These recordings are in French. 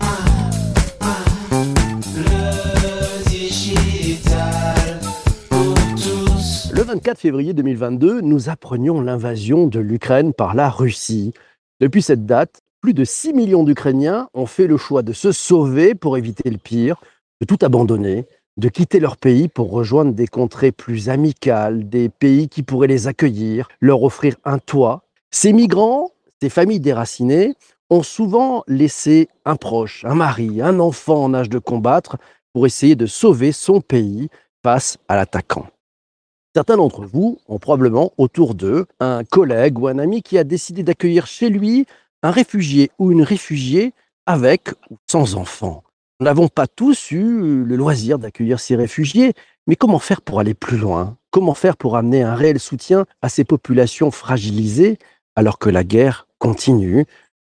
Ah, ah. Le 24 février 2022, nous apprenions l'invasion de l'Ukraine par la Russie. Depuis cette date, plus de 6 millions d'Ukrainiens ont fait le choix de se sauver pour éviter le pire, de tout abandonner, de quitter leur pays pour rejoindre des contrées plus amicales, des pays qui pourraient les accueillir, leur offrir un toit. Ces migrants, ces familles déracinées, ont souvent laissé un proche, un mari, un enfant en âge de combattre pour essayer de sauver son pays face à l'attaquant. Certains d'entre vous ont probablement autour d'eux un collègue ou un ami qui a décidé d'accueillir chez lui un réfugié ou une réfugiée avec ou sans enfant. Nous n'avons pas tous eu le loisir d'accueillir ces réfugiés, mais comment faire pour aller plus loin? Comment faire pour amener un réel soutien à ces populations fragilisées alors que la guerre continue,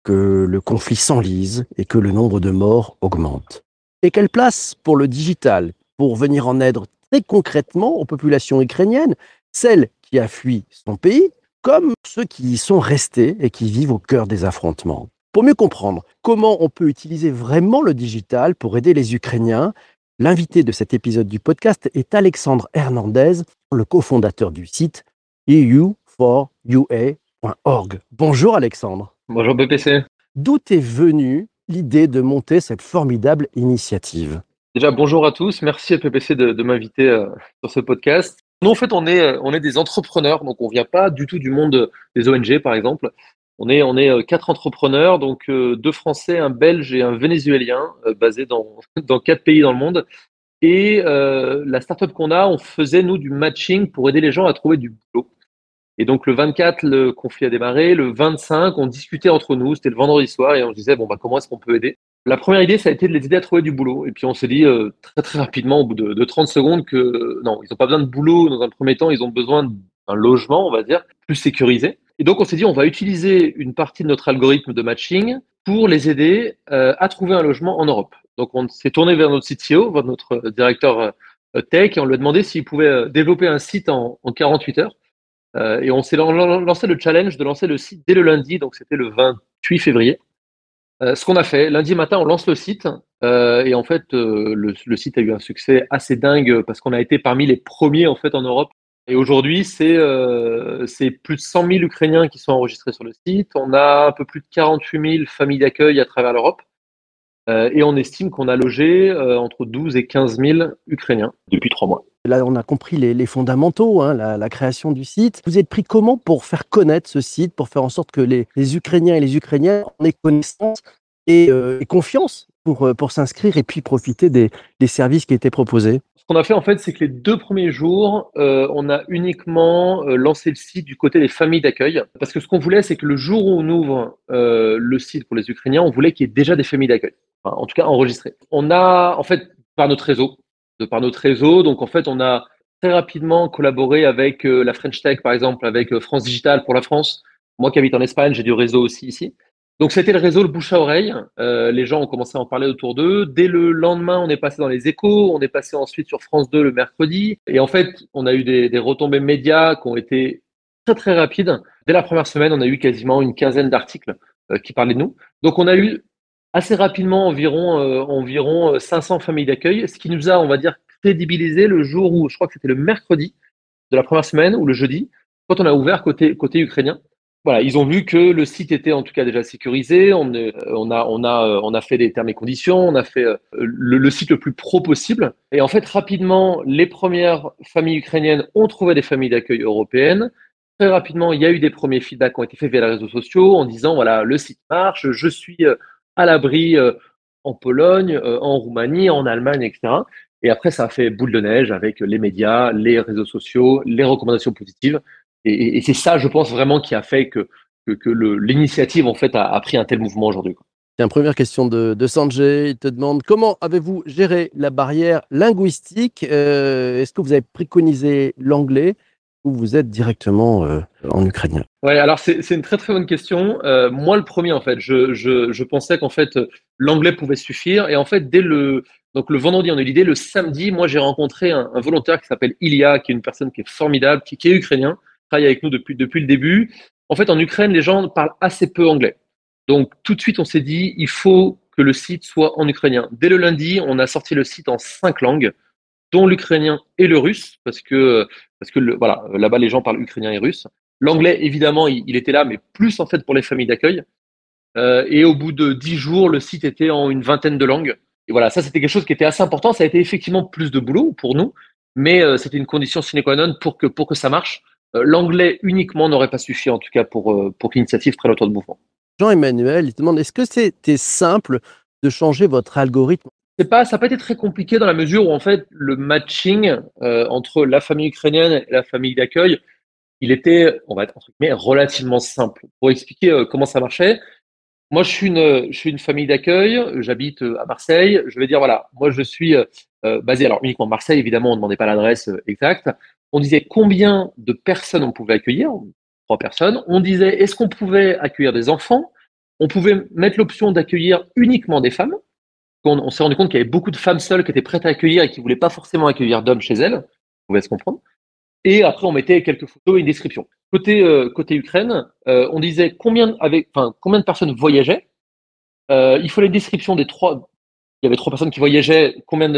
que le conflit s'enlise et que le nombre de morts augmente? Et quelle place pour le digital? Pour venir en aide très concrètement aux populations ukrainiennes, celles qui a fui son pays, comme ceux qui y sont restés et qui vivent au cœur des affrontements? Pour mieux comprendre comment on peut utiliser vraiment le digital pour aider les Ukrainiens, l'invité de cet épisode du podcast est Alexandre Hernandez, le cofondateur du site eu4ua.org. Bonjour Alexandre. Bonjour BPC. D'où est venue l'idée de monter cette formidable initiative? Déjà, bonjour à tous. Merci à PPC de, de m'inviter euh, sur ce podcast. Nous, en fait, on est, euh, on est des entrepreneurs, donc on vient pas du tout du monde des ONG, par exemple. On est, on est euh, quatre entrepreneurs, donc euh, deux Français, un Belge et un Vénézuélien, euh, basés dans, dans quatre pays dans le monde. Et euh, la startup qu'on a, on faisait, nous, du matching pour aider les gens à trouver du boulot. Et donc, le 24, le conflit a démarré. Le 25, on discutait entre nous. C'était le vendredi soir et on se disait, bon, bah, comment est-ce qu'on peut aider? La première idée, ça a été de les aider à trouver du boulot. Et puis, on s'est dit très, très rapidement, au bout de, de 30 secondes, que non, ils n'ont pas besoin de boulot dans un premier temps. Ils ont besoin d'un logement, on va dire, plus sécurisé. Et donc, on s'est dit, on va utiliser une partie de notre algorithme de matching pour les aider euh, à trouver un logement en Europe. Donc, on s'est tourné vers notre CTO, vers notre euh, directeur euh, tech, et on lui a demandé s'il pouvait développer un site en, en 48 heures. Et on s'est lan- lan- lancé le challenge de lancer le site dès le lundi, donc c'était le 28 février. Ce qu'on a fait, lundi matin, on lance le site, et en fait, le, le site a eu un succès assez dingue parce qu'on a été parmi les premiers en fait en Europe et aujourd'hui, c'est euh, plus de 100 000 Ukrainiens qui sont enregistrés sur le site. On a un peu plus de 48 000 familles d'accueil à travers l'Europe. Euh, et on estime qu'on a logé euh, entre 12 et 15 000 Ukrainiens depuis trois mois. Là, on a compris les, fondamentaux, hein, la, création du site. Vous êtes pris comment pour faire connaître ce site, pour faire en sorte que les, Ukrainiens et les Ukrainiennes en aient connaissance et confiance pour, euh, pour s'inscrire et puis profiter des, services qui étaient proposés Ce qu'on a fait en fait, c'est que les deux premiers jours, euh, on a uniquement euh, lancé le site du côté des familles d'accueil. Parce que ce qu'on voulait, c'est que le jour où on ouvre le site pour les Ukrainiens, on voulait qu'il y ait déjà des familles d'accueil. En tout cas, enregistrées. On a, en fait, par notre réseau, de par notre réseau, donc en fait, on a très rapidement collaboré avec la French Tech, par exemple, avec France Digital pour la France. Moi qui habite en Espagne, j'ai du réseau aussi ici. Donc c'était le réseau, le bouche à oreille. Euh, les gens ont commencé à en parler autour d'eux. Dès le lendemain, on est passé dans les échos, on est passé ensuite sur France 2 le mercredi. Et en fait, on a eu des, retombées médias qui ont été très très rapides. Dès la première semaine, on a eu quasiment une quinzaine d'articles euh, qui parlaient de nous. Donc on a eu assez rapidement environ, euh, environ 500 familles d'accueil, ce qui nous a, on va dire, crédibilisé le jour où, je crois que c'était le mercredi de la première semaine ou le jeudi, quand on a ouvert côté, côté ukrainien. Voilà, ils ont vu que le site était en tout cas déjà sécurisé. On, euh, on a, on a, euh, on a fait des termes et conditions. On a fait euh, le, le site le plus pro possible. Et en fait, rapidement, les premières familles ukrainiennes ont trouvé des familles d'accueil européennes. Très rapidement, il y a eu des premiers feedbacks qui ont été faits via les réseaux sociaux en disant voilà, le site marche, je suis à l'abri en Pologne, en Roumanie, en Allemagne, etc. Et après, ça a fait boule de neige avec les médias, les réseaux sociaux, les recommandations positives. Et, c'est ça, je pense, vraiment qui a fait que, que, que le- l'initiative, en fait, a, a pris un tel mouvement aujourd'hui. Tiens, première question de, de Sanjay. Il te demande comment avez-vous géré la barrière linguistique? Euh, Est-ce que vous avez préconisé l'anglais ou vous êtes directement euh, en ukrainien? Ouais, alors c'est c'est une très très bonne question. Euh, moi, le premier, en fait, je, je, je pensais qu'en fait l'anglais pouvait suffire. Et en fait, dès le donc le vendredi, on a eu l'idée. Le samedi, moi, j'ai rencontré un, un volontaire qui s'appelle Ilia, qui est une personne qui est formidable, qui, qui est ukrainien, travaille avec nous depuis, depuis le début. En fait, en Ukraine, les gens parlent assez peu anglais. Donc, tout de suite, on s'est dit, il faut que le site soit en ukrainien. Dès le lundi, on a sorti le site en cinq langues, dont l'ukrainien et le russe, parce que, parce que voilà, là-bas, les gens parlent ukrainien et russe. L'anglais, évidemment, il, il, était là, mais plus en fait pour les familles d'accueil. Euh, et au bout de dix jours, le site était en une vingtaine de langues. Et voilà, ça, c'était quelque chose qui était assez important. Ça a été effectivement plus de boulot pour nous, mais euh, c'était une condition sine qua non pour que, pour que ça marche. Euh, L'anglais uniquement n'aurait pas suffi, en tout cas, pour, euh, pour que l'initiative prenne autour de mouvement. Jean-Emmanuel, il te demande est-ce que c'était simple de changer votre algorithme? C'est pas, ça n'a pas été très compliqué dans la mesure où en fait le matching euh, entre la famille ukrainienne et la famille d'accueil, il était, on va être entre guillemets, relativement simple. Pour expliquer euh, comment ça marchait, moi je suis une, je suis une famille d'accueil, j'habite à Marseille. Je vais dire voilà, moi je suis euh, basé alors uniquement à Marseille, évidemment on ne demandait pas l'adresse exacte. On disait combien de personnes on pouvait accueillir, trois personnes. On disait est-ce qu'on pouvait accueillir des enfants? On pouvait mettre l'option d'accueillir uniquement des femmes on, s'est rendu compte qu'il y avait beaucoup de femmes seules qui étaient prêtes à accueillir et qui voulaient pas forcément accueillir d'hommes chez elles. On pouvait se comprendre. Et après, on mettait quelques photos et une description. Côté euh, Ukraine, euh, on disait combien avec, combien de personnes voyageaient. Euh, il faut les descriptions des trois. Il y avait trois personnes qui voyageaient. Combien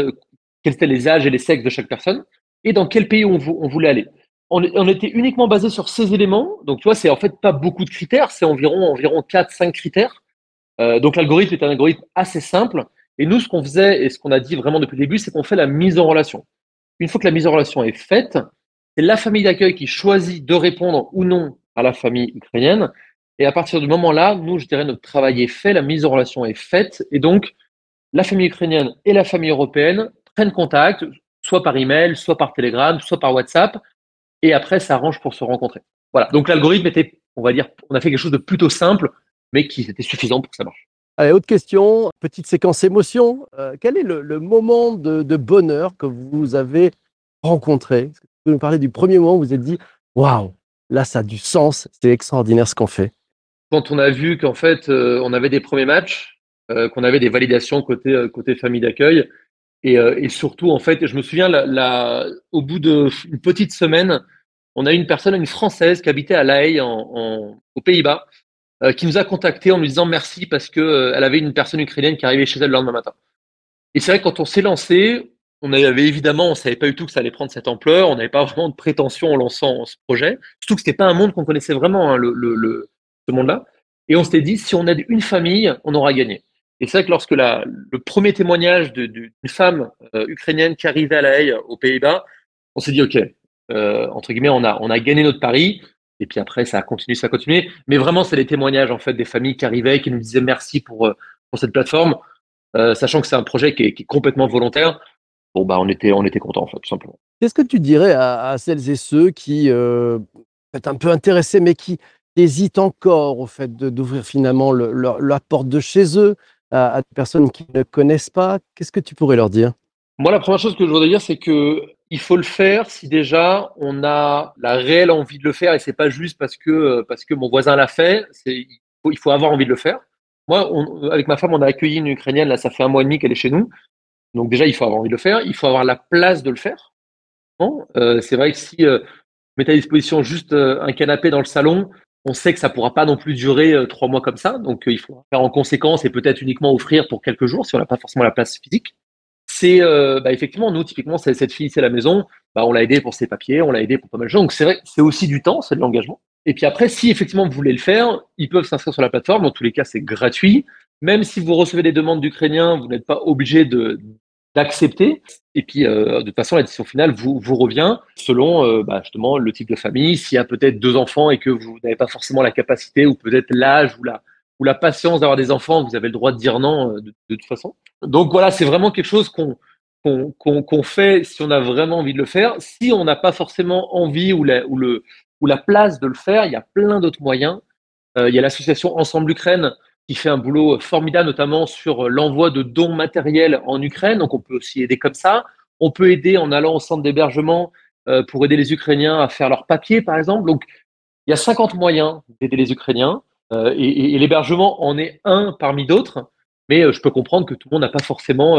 quels étaient les âges et les sexes de chaque personne et dans quel pays on, voulait aller? On, était uniquement basé sur ces éléments. Donc tu vois, c'est en fait pas beaucoup de critères. C'est environ environ quatre cinq critères. Euh, donc l'algorithme est un algorithme assez simple et nous, ce qu'on faisait et ce qu'on a dit vraiment depuis le début, c'est qu'on fait la mise en relation. Une fois que la mise en relation est faite, c'est la famille d'accueil qui choisit de répondre ou non à la famille ukrainienne. Et à partir du moment-là, nous, je dirais, notre travail est fait, la mise en relation est faite. Et donc, la famille ukrainienne et la famille européenne prennent contact, soit par email, soit par Telegram, soit par WhatsApp. Et après, ça arrange pour se rencontrer. Voilà. Donc, l'algorithme était, on va dire, on a fait quelque chose de plutôt simple, mais qui était suffisant pour que ça marche. Allez, autre question, petite séquence émotion. Euh, quel est le, le moment de, de, bonheur que vous avez rencontré? Est-ce que tu peux nous parler du premier moment où vous vous êtes dit Waouh, là, ça a du sens, c'est extraordinaire ce qu'on fait Quand on a vu qu'en fait, euh, on avait des premiers matchs, euh, qu'on avait des validations côté, euh, côté famille d'accueil, et, euh, et, surtout, en fait, je me souviens, au bout d'une petite semaine, on a eu une personne, une Française, qui habitait à La Haye, aux Pays-Bas, euh, qui nous a contacté en nous disant merci parce que euh, avait une personne ukrainienne qui arrivait chez elle le lendemain matin. Et c'est vrai que quand on s'est lancé, on avait évidemment, on savait pas du tout que ça allait prendre cette ampleur, on n'avait pas vraiment de prétention en lançant ce projet, surtout que c'était pas un monde qu'on connaissait vraiment, hein, ce monde-là. Et on s'était dit, si on aide une famille, on aura gagné. Et c'est vrai que lorsque la, le premier témoignage d'une femme euh, ukrainienne qui arrivait à La Haye, aux Pays-Bas, on s'est dit, OK, euh, entre guillemets, on a, on a gagné notre pari. Et puis après, ça a continué, ça a continué. Mais vraiment, c'est les témoignages en fait des familles qui arrivaient, qui nous disaient merci pour, pour cette plateforme, euh, sachant que c'est un projet qui est, complètement volontaire. Bon bah, on était, on était content en fait, tout simplement. Qu'est-ce que tu dirais à, celles et ceux qui euh, sont un peu intéressés, mais qui hésitent encore au fait d'ouvrir finalement le, leur, la porte de chez eux à, des personnes qui ne connaissent pas Qu'est-ce que tu pourrais leur dire? Moi, la première chose que je voudrais dire, c'est que il faut le faire si déjà on a la réelle envie de le faire et c'est pas juste parce que parce que mon voisin l'a fait. Il faut, il faut avoir envie de le faire. Moi, avec ma femme, on a accueilli une Ukrainienne. Là, ça fait un mois et demi qu'elle est chez nous. Donc déjà, il faut avoir envie de le faire. Il faut avoir la place de le faire. Euh, c'est vrai que si euh, à disposition juste euh, un canapé dans le salon, on sait que ça pourra pas non plus durer euh, trois mois comme ça. Donc il faut faire en conséquence et peut-être uniquement offrir pour quelques jours si on n'a pas forcément la place physique. C'est euh, bah, effectivement nous typiquement cette fille c'est la maison. Bah, on l'a aidé pour ses papiers on l'a aidé pour pas mal de choses. Donc c'est vrai c'est aussi du temps c'est de l'engagement. Et puis après si effectivement vous voulez le faire ils peuvent s'inscrire sur la plateforme. Dans tous les cas c'est gratuit. Même si vous recevez des demandes d'Ukrainiens vous n'êtes pas obligé de d'accepter et puis euh, de toute façon la décision finale vous vous revient selon euh, bah, justement le type de famille s'il y a peut-être deux enfants et que vous n'avez pas forcément la capacité ou peut-être l'âge ou la ou la patience d'avoir des enfants, vous avez le droit de dire non de, de toute façon. Donc voilà, c'est vraiment quelque chose qu'on qu'on qu'on qu'on fait si on a vraiment envie de le faire. Si on n'a pas forcément envie ou la, ou, le, ou la place de le faire, il y a plein d'autres moyens. Euh, il y a l'association Ensemble Ukraine qui fait un boulot formidable, notamment sur l'envoi de dons matériels en Ukraine. Donc on peut aussi aider comme ça. On peut aider en allant au centre d'hébergement euh, pour aider les Ukrainiens à faire leurs papiers, par exemple. Donc il y a 50 moyens d'aider les Ukrainiens. Euh, et, l'hébergement en est un parmi d'autres, mais euh, je peux comprendre que tout le monde n'a pas forcément,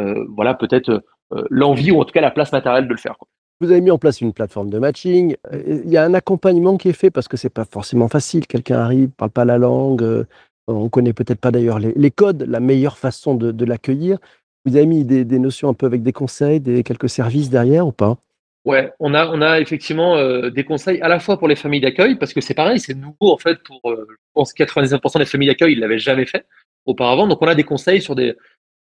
euh, voilà, peut-être l'envie ou en tout cas la place matérielle de le faire. Vous avez mis en place une plateforme de matching. Euh, Il y a un accompagnement qui est fait parce que c'est pas forcément facile. Quelqu'un arrive, parle pas la langue, euh, on connaît peut-être pas d'ailleurs les, codes, la meilleure façon de, l'accueillir. Vous avez mis des, notions un peu avec des conseils, des quelques services derrière ou pas? Ouais, on a, on a effectivement euh, des conseils à la fois pour les familles d'accueil, parce que c'est pareil, c'est nouveau en fait pour, euh, je pense, 99% des familles d'accueil, ils l'avaient jamais fait auparavant. Donc on a des conseils sur des,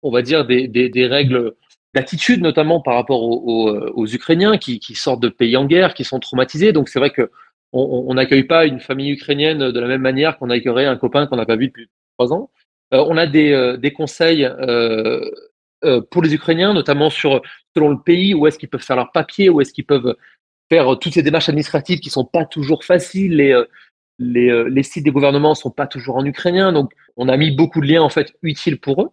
on va dire, des, des, règles d'attitude, notamment par rapport euh, aux Ukrainiens qui sortent de pays en guerre, qui sont traumatisés. Donc c'est vrai que on n'accueille pas une famille ukrainienne de la même manière qu'on accueillerait un copain qu'on n'a pas vu depuis trois ans. Euh, on a des, euh, conseils euh, pour les Ukrainiens, notamment sur selon le pays, où est-ce qu'ils peuvent faire leurs papiers, où est-ce qu'ils peuvent faire toutes ces démarches administratives qui sont pas toujours faciles. Les, les, sites des gouvernements sont pas toujours en ukrainien, donc on a mis beaucoup de liens en fait utiles pour eux.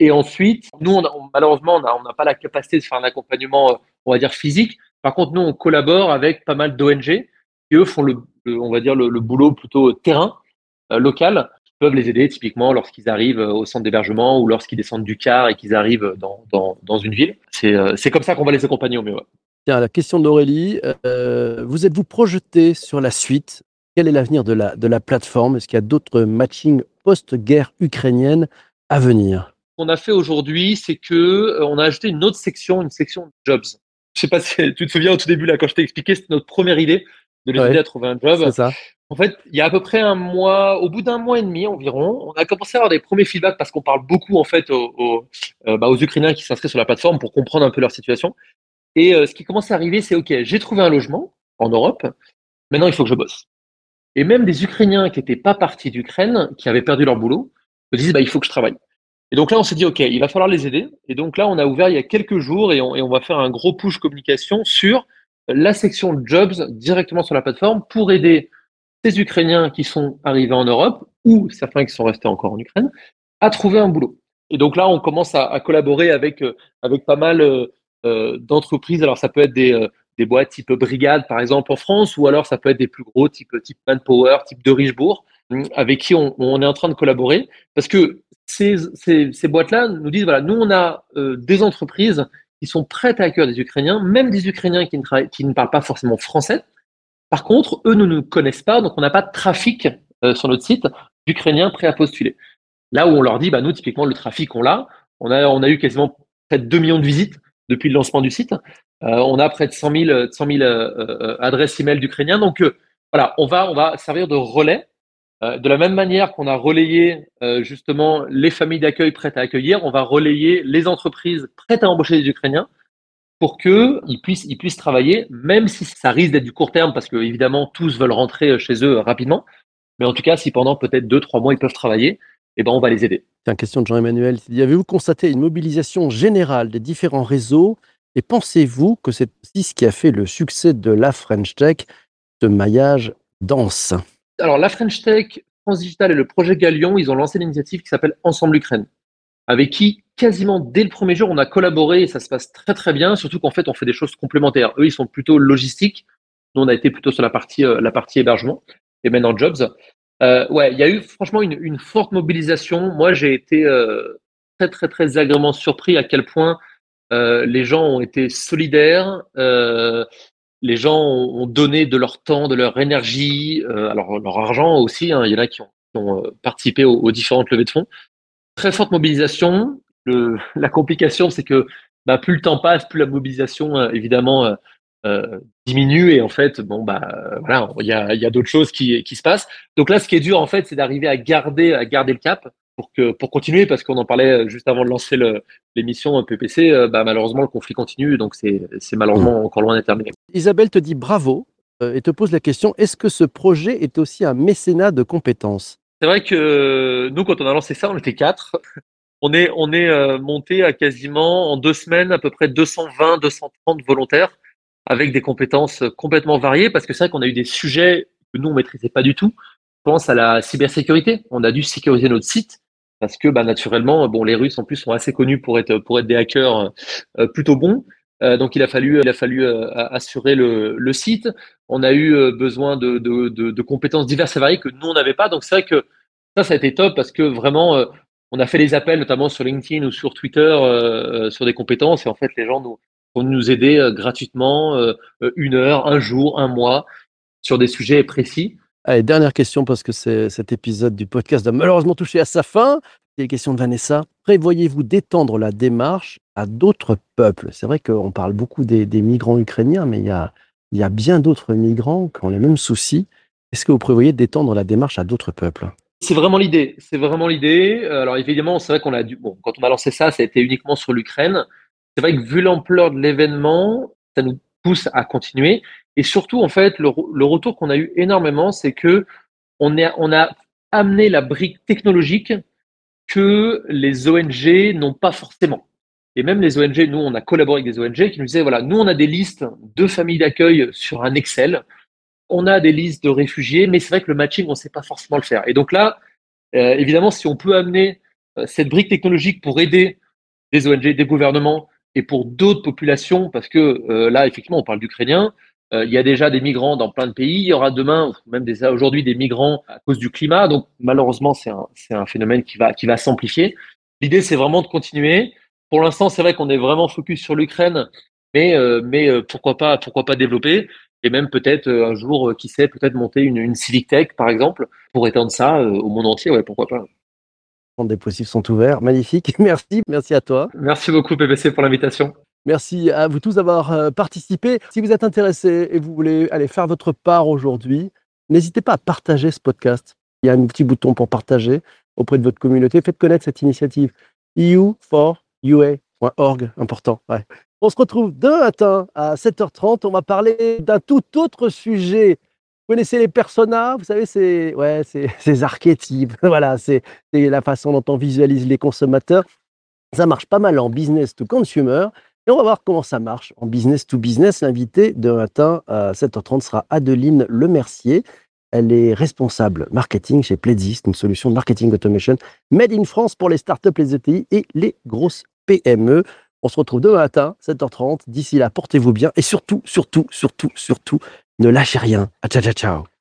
Et ensuite, nous, malheureusement, on n'a pas la capacité de faire un accompagnement, on va dire physique. Par contre, nous, on collabore avec pas mal d'ONG qui eux font le, le- on va dire le, le boulot plutôt terrain euh, local, qui peuvent les aider typiquement lorsqu'ils arrivent euh, au centre d'hébergement ou lorsqu'ils descendent du car et qu'ils arrivent dans, dans, dans une ville. C'est euh, c'est comme ça qu'on va les accompagner au mieux. ouais. Tiens, la question d'Aurélie. euh, vous êtes-vous projeté sur la suite? Quel est l'avenir de la, de la plateforme? Est-ce qu'il y a d'autres matchings post-guerre ukrainienne à venir? Qu'on a fait aujourd'hui, c'est que euh, on a ajouté une autre section, une section jobs. Je sais pas si tu te souviens au tout début là quand je t'ai expliqué, c'était notre première idée de les Ouais. aider à trouver un job. C'est ça En fait, il y a à peu près un mois, au bout d'un mois et demi environ, on a commencé à avoir des premiers feedbacks parce qu'on parle beaucoup en fait aux, aux, euh, bah, aux Ukrainiens qui s'inscrivent sur la plateforme pour comprendre un peu leur situation. Et euh, ce qui commence à arriver, c'est OK, j'ai trouvé un logement en Europe, maintenant il faut que je bosse. Et même des Ukrainiens qui n'étaient pas partis d'Ukraine, qui avaient perdu leur boulot, me disent bah, il faut que je travaille. Et donc là, on s'est dit OK, il va falloir les aider. Et donc là, on a ouvert il y a quelques jours et on, et on va faire un gros push communication sur la section jobs directement sur la plateforme pour aider ces Ukrainiens qui sont arrivés en Europe ou certains qui sont restés encore en Ukraine à trouver un boulot. Et donc là, on commence à, collaborer avec, euh, avec pas mal euh, euh, d'entreprises. Alors, ça peut être des, des boîtes type Brigade, par exemple, en France, ou alors ça peut être des plus gros, type, type Manpower, type de Richebourg, hum, avec qui on, on est en train de collaborer. Parce que ces, ces, ces boîtes-là nous disent, voilà, nous, on a des entreprises sont prêtes à accueillir des Ukrainiens, même des Ukrainiens qui ne, qui ne parlent pas forcément français. Par contre, eux ne nous connaissent pas, donc on n'a pas de trafic euh, sur notre site d'Ukrainiens prêts à postuler. Là où on leur dit, bah, nous, typiquement, le trafic, on l'a. On a, on a eu quasiment près de 2 millions de visites depuis le lancement du site. Euh, on a près de 100 000, euh, 100 000 adresses email d'Ukrainiens. Donc, voilà, on va, on va servir de relais. Euh, de la même manière qu'on a relayé euh, justement les familles d'accueil prêtes à accueillir, on va relayer les entreprises prêtes à embaucher des Ukrainiens pour qu'ils puissent, ils puissent travailler, même si ça risque d'être du court terme, parce que évidemment tous veulent rentrer chez eux rapidement. Mais en tout cas, si pendant peut-être deux, trois mois ils peuvent travailler, eh ben on va les aider. Tiens, question de Jean-Emmanuel. Avez-vous constaté une mobilisation générale des différents réseaux et pensez-vous que c'est ce qui a fait le succès de la French Tech, ce maillage dense? Alors la French Tech, France Digital et le projet Galion, ils ont lancé une initiative qui s'appelle Ensemble Ukraine, avec qui quasiment dès le premier jour on a collaboré et ça se passe très très bien. Surtout qu'en fait on fait des choses complémentaires. Eux ils sont plutôt logistiques, nous on a été plutôt sur la partie euh, hébergement et maintenant jobs. Euh, ouais, il y a eu franchement une, une forte mobilisation. Moi j'ai été euh, très très très agréablement surpris à quel point euh, les gens ont été solidaires. Les gens ont donné de leur temps, de leur énergie, euh, alors leur argent aussi. hein, il y en a qui ont, euh, participé aux, différentes levées de fonds. Très forte mobilisation. La complication, c'est que bah, plus le temps passe, plus la mobilisation euh, évidemment diminue et en fait, bon bah voilà, il y a, il y a d'autres choses qui, qui se passent. Donc là, ce qui est dur en fait, c'est d'arriver à garder à garder le cap pour que pour continuer parce qu'on en parlait euh, juste avant de lancer l'émission euh, PPC. euh, bah, malheureusement, le conflit continue, donc c'est malheureusement encore loin d'être terminé. Isabelle te dit bravo et te pose la question est-ce que ce projet est aussi un mécénat de compétences? C'est vrai que nous, quand on a lancé ça, on était quatre. On est, on est monté à quasiment en deux semaines à peu près 220, 230 volontaires avec des compétences complètement variées parce que c'est vrai qu'on a eu des sujets que nous on maîtrisait pas du tout. Je pense à la cybersécurité. On a dû sécuriser notre site parce que bah, naturellement, bon, les Russes en plus sont assez connus pour être pour être des hackers euh, plutôt bons. Euh, donc il a fallu il a fallu euh, assurer le, le site. On a eu besoin de, de, compétences diverses et variées que nous on n'avait pas. Donc c'est vrai que ça, ça a été top parce que vraiment, on a fait des appels, notamment sur LinkedIn ou sur Twitter, sur des compétences. Et en fait, les gens nous, pour nous aider gratuitement une heure, un jour, un mois sur des sujets précis. Allez, dernière question parce que cet épisode du podcast doit malheureusement toucher à sa fin. C'est une question de Vanessa. Prévoyez-vous d'étendre la démarche à d'autres peuples? C'est vrai qu'on parle beaucoup des, migrants ukrainiens, mais il y a, il y a bien d'autres migrants qui ont les mêmes soucis. Est-ce que vous prévoyez d'étendre la démarche à d'autres peuples? C'est vraiment l'idée. C'est vraiment l'idée. Alors évidemment, c'est vrai qu'on a dû. Bon, quand on a lancé ça, ça a été uniquement sur l'Ukraine. C'est vrai que vu l'ampleur de l'événement, ça nous pousse à continuer. Et surtout, en fait, le, re- le retour qu'on a eu énormément, c'est que on, est, on a amené la brique technologique que les ONG n'ont pas forcément. Et même les ONG, nous, on a collaboré avec des ONG qui nous disaient, voilà, nous, on a des listes de familles d'accueil sur un Excel. On a des listes de réfugiés, mais c'est vrai que le matching, on ne sait pas forcément le faire. Et donc là, euh, évidemment, si on peut amener euh, cette brique technologique pour aider des ONG, des gouvernements et pour d'autres populations, parce que euh, là, effectivement, on parle d'Ukrainiens, euh, il y a déjà des migrants dans plein de pays, il y aura demain, même aujourd'hui, des migrants à cause du climat. Donc malheureusement, c'est un, un phénomène qui va, qui va s'amplifier. L'idée, c'est vraiment de continuer. Pour l'instant, c'est vrai qu'on est vraiment focus sur l'Ukraine, mais, euh, mais euh, pourquoi pas, pourquoi pas développer et même peut-être euh, un jour, euh, qui sait, peut-être monter une, une civic tech, par exemple, pour étendre ça au monde entier. Ouais, pourquoi pas. Des possibles sont ouverts. Magnifique. Merci. Merci à toi. Merci beaucoup, PPC, pour l'invitation. Merci à vous tous d'avoir euh, participé. Si vous êtes intéressé et vous voulez aller faire votre part aujourd'hui, n'hésitez pas à partager ce podcast. Il y a un petit bouton pour partager auprès de votre communauté. Faites connaître cette initiative. EU4UA.org, important. ouais. On se retrouve demain matin à 7h30. On va parler d'un tout autre sujet. Vous connaissez les personas, vous savez, c'est ouais, ces archétypes. Voilà, c'est c'est la façon dont on visualise les consommateurs. Ça marche pas mal en business to consumer. Et on va voir comment ça marche en business to business. L'invité de matin à 7h30 sera Adeline Lemercier. Elle est responsable marketing chez Pledist, une solution de marketing automation made in France pour les startups, les ETI et les grosses PME. On se retrouve demain matin, 7h30. D'ici là, portez-vous bien et surtout, surtout, surtout, surtout, ne lâchez rien. À ciao, ciao, ciao.